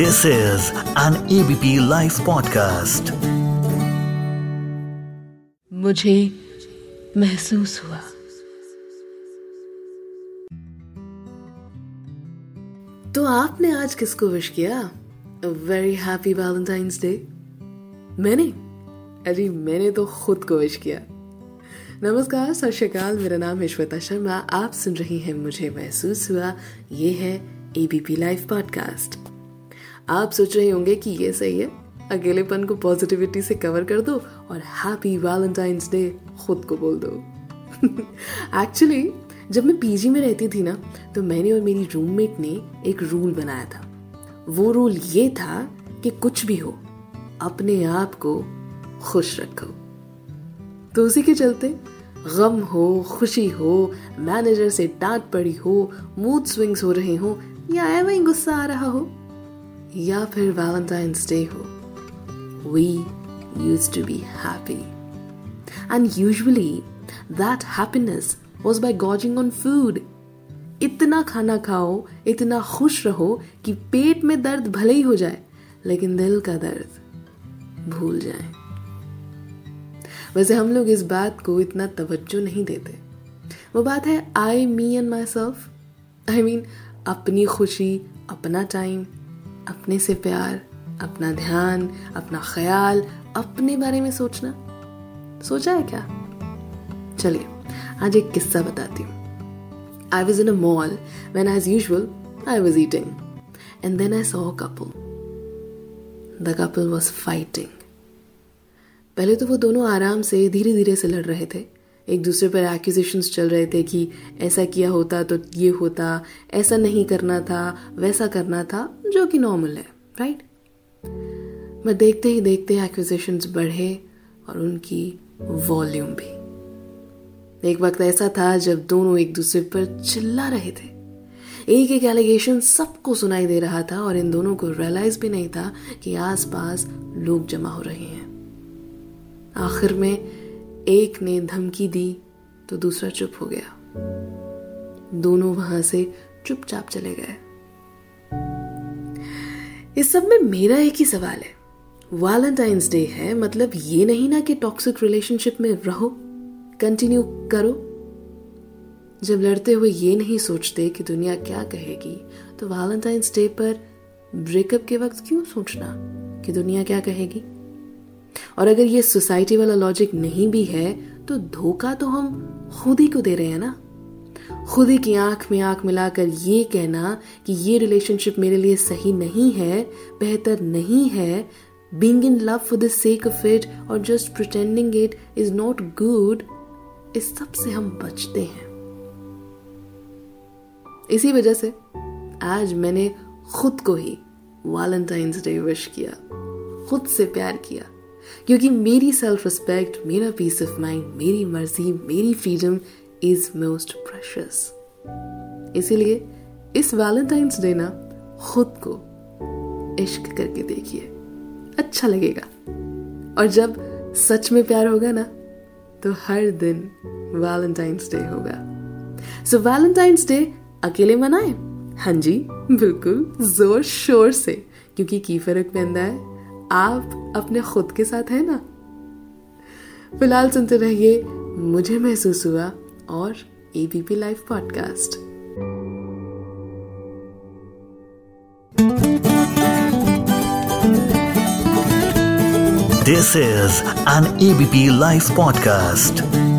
This is an ABP Life podcast. मुझे महसूस हुआ। तो आपने आज किसको विश किया? वेरी हैप्पी वैलेंटाइंस डे मैंने? अरे मैंने तो खुद को विश किया। नमस्कार सत श्रीकाल मेरा नाम है श्वेता शर्मा। आप सुन रही हैं मुझे महसूस हुआ। ये है एबीपी लाइव पॉडकास्ट आप सोच रहे होंगे कि ये सही है। अकेलेपन को पॉजिटिविटी से कवर कर दो और हैप्पी वैलेंटाइंस डे खुद को बोल दो। एक्चुअली जब मैं पीजी में रहती थी ना तो मैंने और मेरी रूममेट ने एक रूल बनाया था। वो रूल ये था कि कुछ भी हो, अपने आप को खुश रखो। तो उसी के चलते, गम हो, खुशी हो मैनेजर से डांट पड़ी हो मूड स्विंग्स हो रहे हो, या एवं गुस्सा आ रहा हो या फिर वैलेंटाइंस डे हो we use to be happy and usually that happiness was by gorging on food इतना खाना खाओ, इतना खुश रहो कि पेट में दर्द भले ही हो जाए, लेकिन दिल का दर्द भूल जाए। वैसे हम लोग इस बात को इतना तवज्जो नहीं देते। वो बात है I me and myself I mean अपनी खुशी, अपना टाइम अपने से प्यार अपना ध्यान अपना ख्याल अपने बारे में सोचना सोचा है क्या चलिए आज एक किस्सा बताती हूँ was in a mall when, as usual, I was eating. And then I saw a couple. The couple was fighting. पहले तो वो दोनों आराम से धीरे धीरे से लड़ रहे थे एक दूसरे पर एक्यूजेशंस चल रहे थे कि ऐसा किया होता तो ये होता ऐसा नहीं करना था वैसा करना था जो कि नॉर्मल है राइट मैं देखते ही देखते एक्यूजेशंस बढ़े और उनकी वॉल्यूम भी। एक वक्त ऐसा था जब दोनों एक दूसरे पर चिल्ला रहे थे। एक एक एलिगेशन सबको सुनाई दे रहा था और इन दोनों को रियलाइज़ भी नहीं था कि आसपास लोग जमा हो रहे हैं। आखिर में एक ने धमकी दी तो दूसरा चुप हो गया। दोनों वहाँ से चुपचाप चले गए। इस सब में मेरा एक ही सवाल है। वैलेंटाइंस डे है मतलब ये नहीं ना कि टॉक्सिक रिलेशनशिप में रहो कंटिन्यू करो। जब लड़ते हुए ये नहीं सोचते कि दुनिया क्या कहेगी तो वैलेंटाइंस डे पर ब्रेकअप के वक्त क्यों सोचना कि दुनिया क्या कहेगी? और अगर ये सोसाइटी वाला लॉजिक नहीं भी है तो धोखा तो हम खुद ही को दे रहे हैं ना? खुद ही की आँख में आँख मिलाकर ये कहना कि ये रिलेशनशिप मेरे लिए सही नहीं है, बेहतर नहीं है। Being in love for the sake of it और just pretending it is not good इस सबसे हम बचते हैं। इसी वजह से आज मैंने खुद को ही वैलेंटाइंस डे विश किया, खुद से प्यार किया। क्योंकि मेरी सेल्फ रिस्पेक्ट मेरा पीस ऑफ़ माइंड मेरी मर्ज़ी मेरी फ्रीडम इज़ मोस्ट प्रेशियस इसीलिए इस वैलेंटाइंस डे ना खुद को इश्क करके देखिए। अच्छा लगेगा। और जब सच में प्यार होगा ना तो हर दिन वैलेंटाइंस डे होगा। सो वैलेंटाइंस डे अकेले मनाए? हाँ जी, बिल्कुल, ज़ोर शोर से। क्योंकि की फ़र्क पैदा है? आप अपने खुद के साथ है ना? फ़िलहाल सुनते रहिए, मुझे महसूस हुआ और ABP Life podcast. This is an ABP Life podcast.